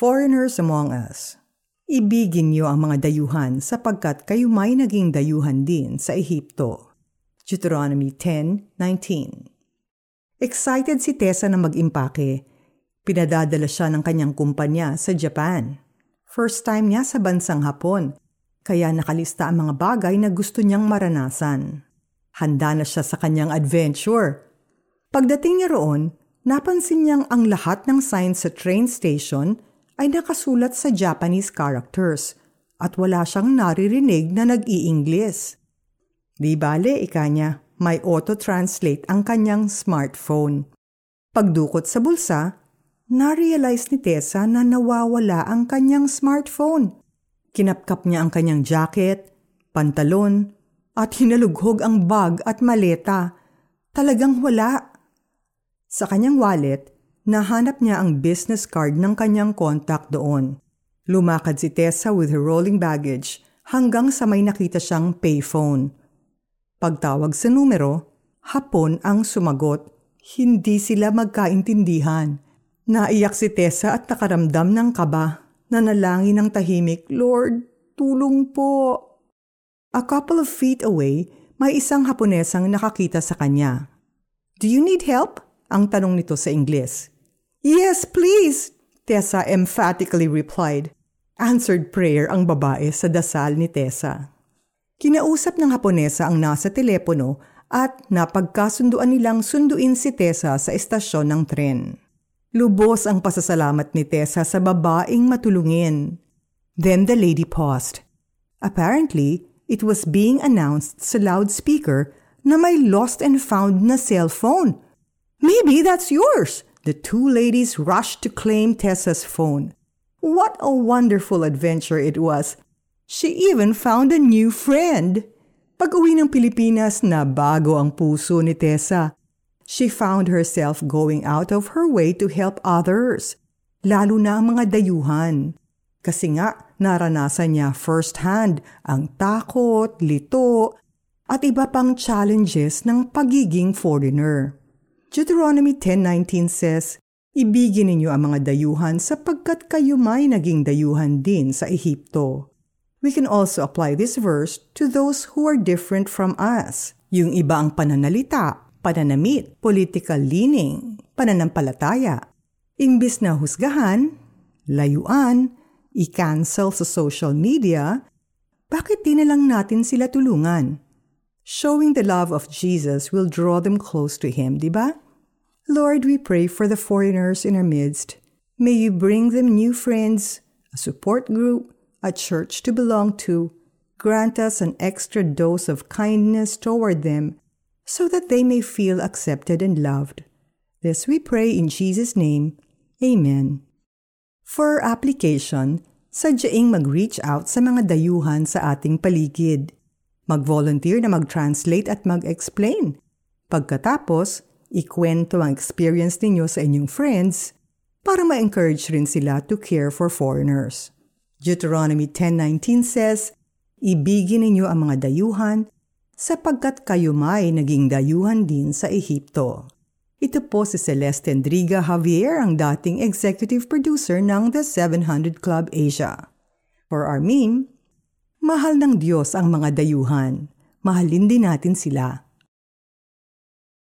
Foreigners among us, ibigin niyo ang mga dayuhan sapagkat kayo may naging dayuhan din sa Ehipto. Deuteronomy 10.19 Excited si Tessa na mag-impake. Pinadadala siya ng kanyang kumpanya sa Japan. First time niya sa bansang Hapon, kaya nakalista ang mga bagay na gusto niyang maranasan. Handa na siya sa kanyang adventure. Pagdating niya roon, napansin niyang ang lahat ng signs sa train station ay nakasulat sa Japanese characters at wala siyang naririnig na nag-i-Ingles. Di bale, ika niya, may auto-translate ang kanyang smartphone. Pagdukot sa bulsa, na-realize ni Tessa na nawawala ang kanyang smartphone. Kinapkap niya ang kanyang jacket, pantalon, at hinalughog ang bag at maleta. Talagang wala. Sa kanyang wallet, nahanap niya ang business card ng kanyang contact doon. Lumakad si Tessa with her rolling baggage hanggang sa may nakita siyang payphone. Pagtawag sa numero, hapon ang sumagot. Hindi sila magkaintindihan. Naiyak si Tessa at nakaramdam ng kaba. Nanalangin ng tahimik, Lord, tulong po. A couple of feet away, may isang Haponesang nakakita sa kanya. Do you need help? Ang tanong nito sa Ingles. Yes, please, Tessa emphatically replied. Answered prayer ang babae sa dasal ni Tessa. Kinausap ng Haponesa ang nasa telepono at napagkasunduan nilang sunduin si Tessa sa estasyon ng tren. Lubos ang pasasalamat ni Tessa sa babaeng matulungin. Then the lady paused. Apparently, it was being announced sa loudspeaker na may lost and found na cellphone. Maybe that's yours! The two ladies rushed to claim Tessa's phone. What a wonderful adventure it was! She even found a new friend. Pag uwi ng Pilipinas na bago ang puso ni Tessa, she found herself going out of her way to help others, lalo na ang mga dayuhan. Kasi nga, naranasan niya firsthand ang takot, lito, at iba pang challenges ng pagiging foreigner. Deuteronomy 10.19 says, Ibigin ninyo ang mga dayuhan sapagkat kayo may naging dayuhan din sa Ehipto. We can also apply this verse to those who are different from us. Yung iba ang pananalita, pananamit, political leaning, pananampalataya. Imbis na husgahan, layuan, i-cancel sa social media, bakit di na lang natin sila tulungan? Showing the love of Jesus will draw them close to Him, di ba? Lord, we pray for the foreigners in our midst. May you bring them new friends, a support group, a church to belong to. Grant us an extra dose of kindness toward them so that they may feel accepted and loved. This we pray in Jesus' name. Amen. For application, sadyaing mag-reach out sa mga dayuhan sa ating paligid. Mag-volunteer na mag-translate at mag-explain. Pagkatapos, ikwento ang experience ninyo sa inyong friends para ma-encourage rin sila to care for foreigners. Deuteronomy 10.19 says, Ibigin ninyo ang mga dayuhan sapagkat kayo may naging dayuhan din sa Ehipto. Ito po si Celeste Endriga Javier, ang dating executive producer ng The 700 Club Asia. For our meme, mahal ng Diyos ang mga dayuhan. Mahalin din natin sila.